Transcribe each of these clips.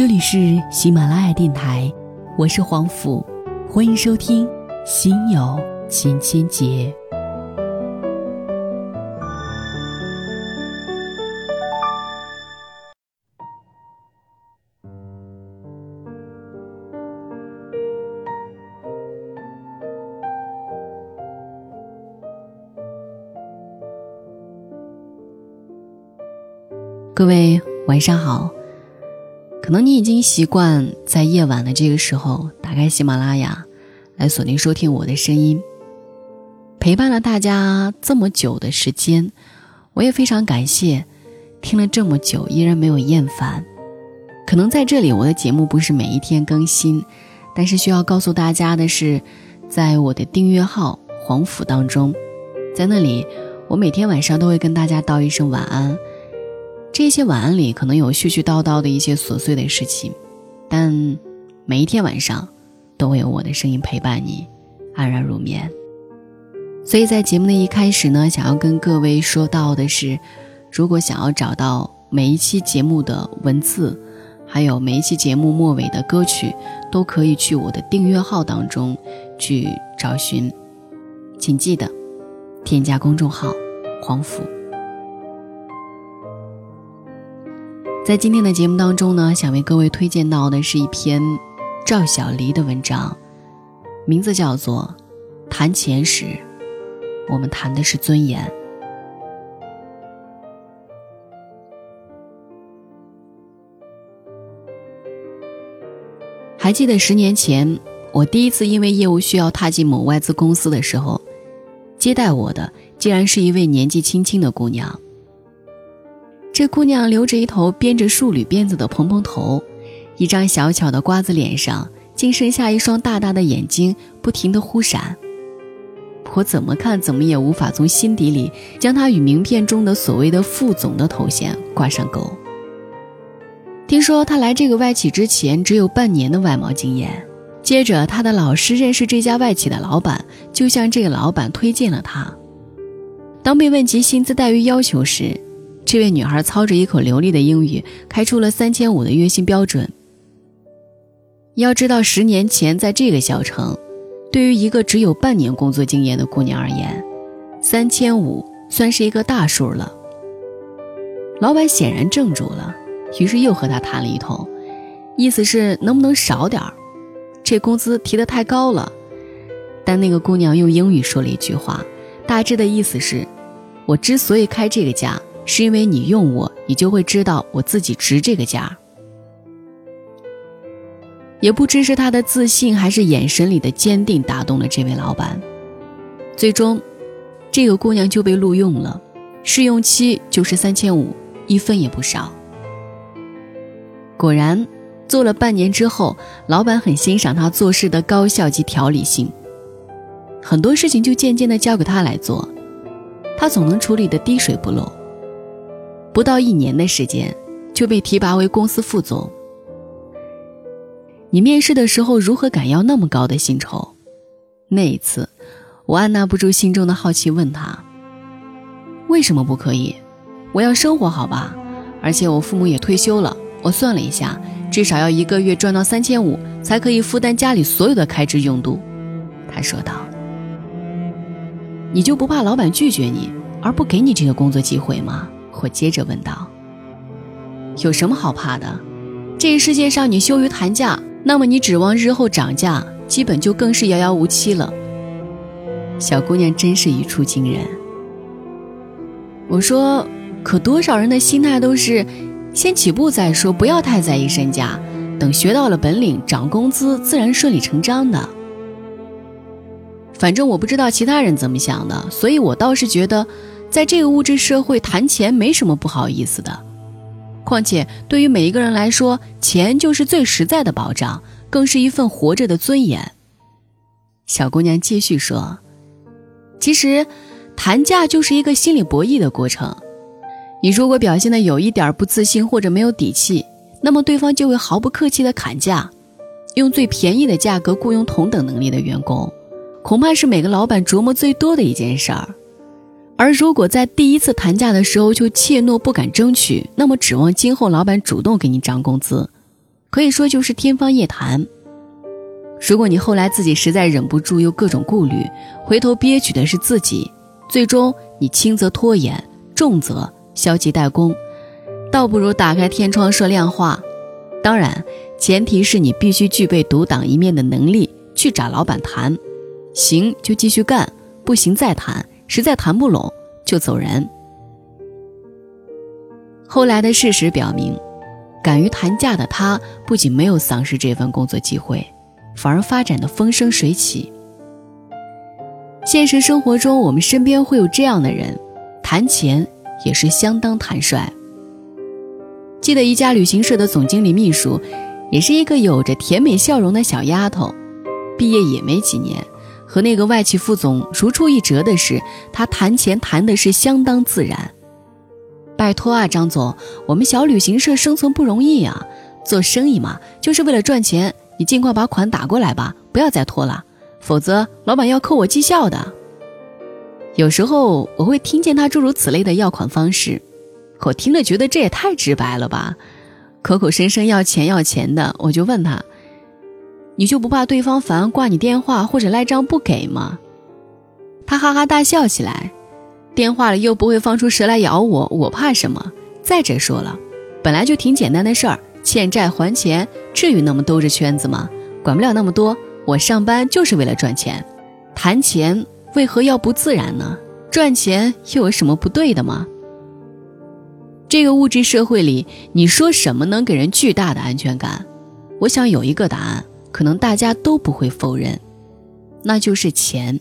这里是喜马拉雅电台，我是黄甫，欢迎收听《心有千千结》。各位晚上好，可能你已经习惯在夜晚的这个时候打开喜马拉雅来锁定收听我的声音，陪伴了大家这么久的时间，我也非常感谢听了这么久依然没有厌烦。可能在这里我的节目不是每一天更新，但是需要告诉大家的是，在我的订阅号黄甫当中，在那里我每天晚上都会跟大家道一声晚安。这些晚安里可能有絮絮叨叨的一些琐碎的事情，但每一天晚上都会有我的声音陪伴你安然入眠。所以在节目的一开始呢，想要跟各位说到的是，如果想要找到每一期节目的文字，还有每一期节目末尾的歌曲，都可以去我的订阅号当中去找寻，请记得添加公众号“黄甫”。在今天的节目当中呢，想为各位推荐到的是一篇赵小黎的文章，名字叫做《谈钱时，我们谈的是尊严》。还记得十年前，我第一次因为业务需要踏进某外资公司的时候，接待我的竟然是一位年纪轻轻的姑娘。这姑娘留着一头编着束缕辫子的蓬蓬头，一张小巧的瓜子脸上竟剩下一双大大的眼睛，不停的忽闪。我怎么看怎么也无法从心底里将她与名片中的所谓的副总的头衔挂上钩。听说她来这个外企之前只有半年的外贸经验，接着她的老师认识这家外企的老板，就向这个老板推荐了她。当被问及薪资待遇要求时，这位女孩操着一口流利的英语，开出了三千五的月薪标准。要知道，十年前在这个小城，对于一个只有半年工作经验的姑娘而言，三千五算是一个大数了。老板显然怔住了，于是又和她谈了一通，意思是能不能少点儿，这工资提得太高了。但那个姑娘用英语说了一句话，大致的意思是：我之所以开这个价。是因为你用我，你就会知道我自己值这个价。也不知是他的自信，还是眼神里的坚定，打动了这位老板。最终，这个姑娘就被录用了，试用期就是三千五，一分也不少。果然，做了半年之后，老板很欣赏她做事的高效及条理性，很多事情就渐渐的交给她来做，她总能处理的滴水不漏。不到一年的时间，就被提拔为公司副总。你面试的时候如何敢要那么高的薪酬？那一次，我按捺不住心中的好奇，问他：“为什么不可以？我要生活好吧，而且我父母也退休了。我算了一下，至少要一个月赚到三千五，才可以负担家里所有的开支用度。”他说道：“你就不怕老板拒绝你，而不给你这个工作机会吗？”我接着问道：“有什么好怕的？这个世界上，你羞于谈价，那么你指望日后涨价，基本就更是遥遥无期了。”小姑娘真是一出惊人。我说：“可多少人的心态都是，先起步再说，不要太在意身价，等学到了本领，涨工资自然顺理成章的。反正我不知道其他人怎么想的，所以我倒是觉得。”在这个物质社会谈钱没什么不好意思的，况且对于每一个人来说，钱就是最实在的保障，更是一份活着的尊严。小姑娘继续说：“其实，谈价就是一个心理博弈的过程。你如果表现的有一点不自信或者没有底气，那么对方就会毫不客气的砍价，用最便宜的价格雇佣同等能力的员工，恐怕是每个老板琢磨最多的一件事儿。”而如果在第一次谈价的时候就怯懦不敢争取，那么指望今后老板主动给你涨工资，可以说就是天方夜谭。如果你后来自己实在忍不住，又各种顾虑，回头憋屈的是自己，最终你轻则拖延，重则消极怠工，倒不如打开天窗说亮话。当然，前提是你必须具备独当一面的能力，去找老板谈，行就继续干，不行再谈，实在谈不拢就走人。后来的事实表明，敢于谈价的他不仅没有丧失这份工作机会，反而发展的风生水起。现实生活中，我们身边会有这样的人，谈钱也是相当坦率。记得一家旅行社的总经理秘书，也是一个有着甜美笑容的小丫头，毕业也没几年。和那个外企副总如出一辙的是，他谈钱谈的是相当自然。拜托啊，张总，我们小旅行社生存不容易啊，做生意嘛，就是为了赚钱。你尽快把款打过来吧，不要再拖了，否则老板要扣我绩效的。有时候我会听见他诸如此类的要款方式。我听了觉得这也太直白了吧，口口声声要钱要钱的，我就问他：“你就不怕对方烦挂你电话或者赖账不给吗？”他哈哈大笑起来：“电话里又不会放出蛇来咬我，我怕什么？再者说了，本来就挺简单的事儿，欠债还钱，至于那么兜着圈子吗？管不了那么多，我上班就是为了赚钱，谈钱为何要不自然呢？赚钱又有什么不对的吗？”这个物质社会里，你说什么能给人巨大的安全感？我想有一个答案，可能大家都不会否认，那就是钱。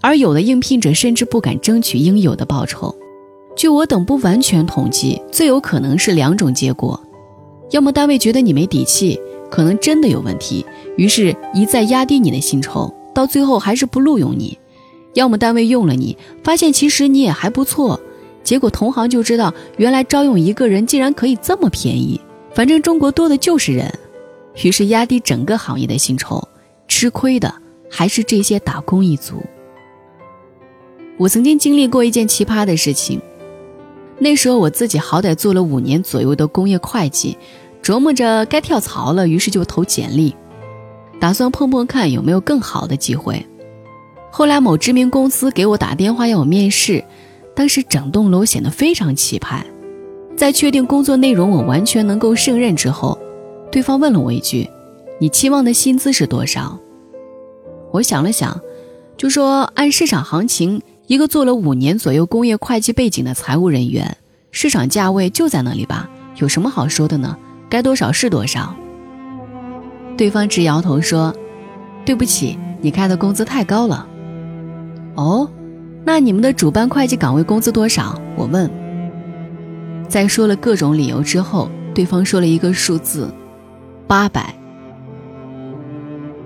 而有的应聘者甚至不敢争取应有的报酬。据我等不完全统计，最有可能是两种结果：要么单位觉得你没底气，可能真的有问题，于是一再压低你的薪酬，到最后还是不录用你；要么单位用了你，发现其实你也还不错。结果同行就知道，原来招用一个人竟然可以这么便宜。反正中国多的就是人，于是压低整个行业的薪酬，吃亏的还是这些打工一族。我曾经经历过一件奇葩的事情，那时候我自己好歹做了五年左右的工业会计，琢磨着该跳槽了，于是就投简历，打算碰碰看有没有更好的机会。后来某知名公司给我打电话要我面试。当时整栋楼显得非常气派，在确定工作内容我完全能够胜任之后，对方问了我一句：“你期望的薪资是多少？”我想了想，就说：“按市场行情，一个做了五年左右工业会计背景的财务人员，市场价位就在那里吧，有什么好说的呢？该多少是多少。”对方直摇头说：“对不起，你开的工资太高了。”哦。那你们的主办会计岗位工资多少？我问。在说了各种理由之后，对方说了一个数字，八百。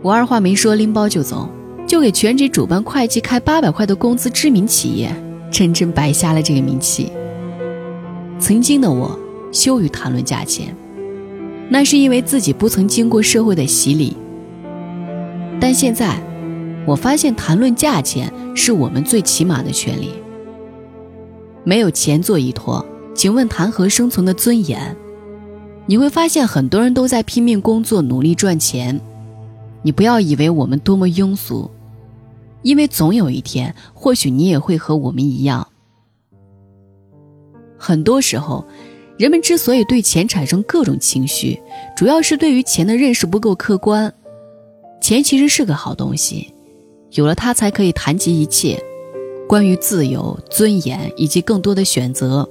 我二话没说，拎包就走，就给全职主办会计开八百块的工资，知名企业，真真白瞎了这个名气。曾经的我羞于谈论价钱，那是因为自己不曾经过社会的洗礼。但现在，我发现谈论价钱。是我们最起码的权利。没有钱做依托，请问谈何生存的尊严？你会发现很多人都在拼命工作，努力赚钱。你不要以为我们多么庸俗，因为总有一天，或许你也会和我们一样。很多时候，人们之所以对钱产生各种情绪，主要是对于钱的认识不够客观。钱其实是个好东西。有了它，才可以谈及一切，关于自由、尊严以及更多的选择。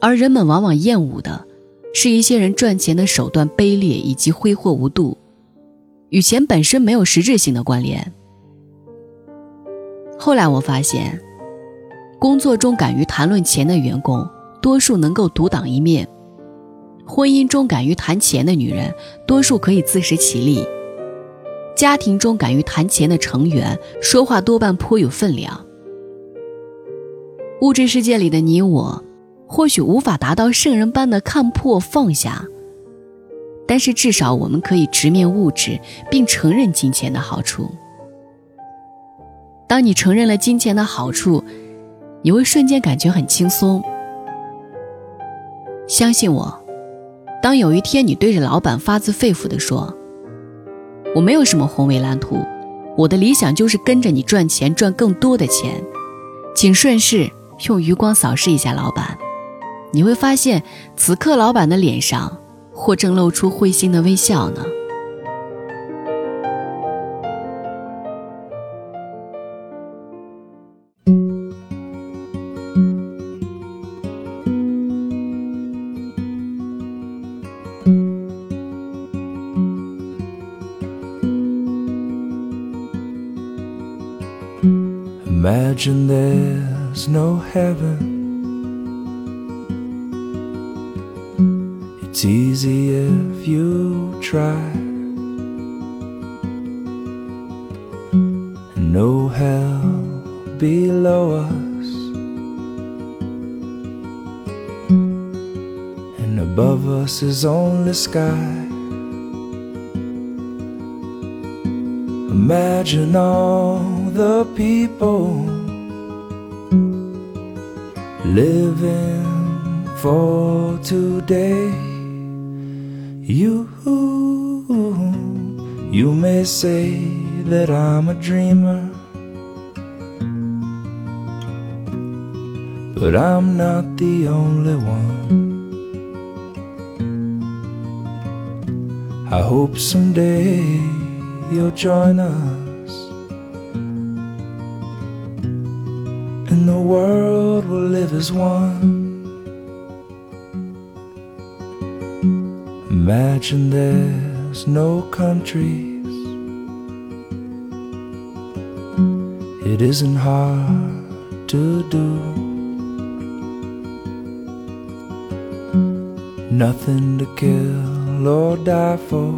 而人们往往厌恶的，是一些人赚钱的手段卑劣以及挥霍无度，与钱本身没有实质性的关联。后来我发现，工作中敢于谈论钱的员工，多数能够独当一面；婚姻中敢于谈钱的女人，多数可以自食其力。家庭中敢于谈钱的成员，说话多半颇有分量。物质世界里的你我，或许无法达到圣人般的看破放下，但是至少我们可以直面物质，并承认金钱的好处。当你承认了金钱的好处，你会瞬间感觉很轻松。相信我，当有一天你对着老板发自肺腑地说：“我没有什么宏伟蓝图，我的理想就是跟着你赚钱，赚更多的钱，请顺势用余光扫视一下老板。”你会发现，此刻老板的脸上或正露出会心的微笑呢。Imagine there's no heaven. It's easy if you try. No hell below us. And above us is only sky. Imagine all the people living for today. You, you may say that I'm a dreamer, but I'm not the only one. I hope someday you'll join us, and the world will live as one. Imagine there's no countries. It isn't hard to do. Nothing to kill or die for.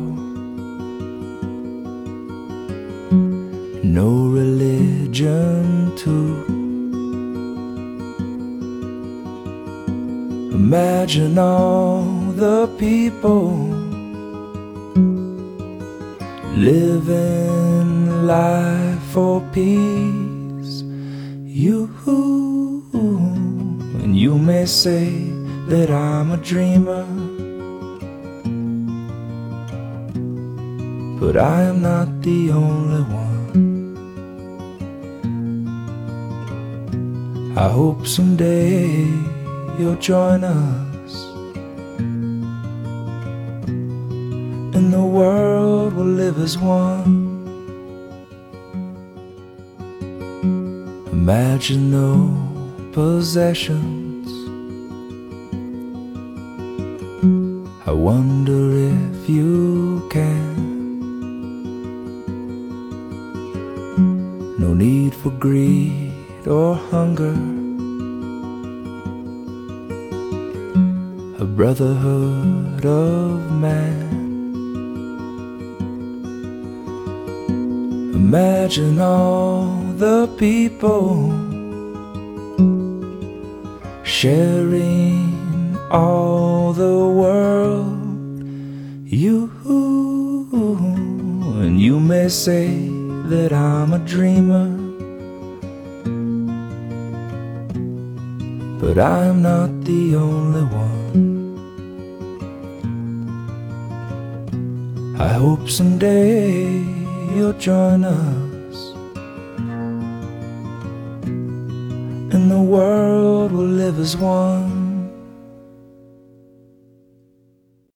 No religion too. Imagine all the people living life for peace. You and you may say that I'm a dreamer, but I am not the only one. I hope someday you'll join us. The world will live as one. Imagine no possessions. I wonder if you can. No need for greed or hunger. A brotherhood of man. Imagine all the people sharing all the world. You and you may say that I'm a dreamer, but I'm not the only one. I hope someday you'll join us, and the world will live as one.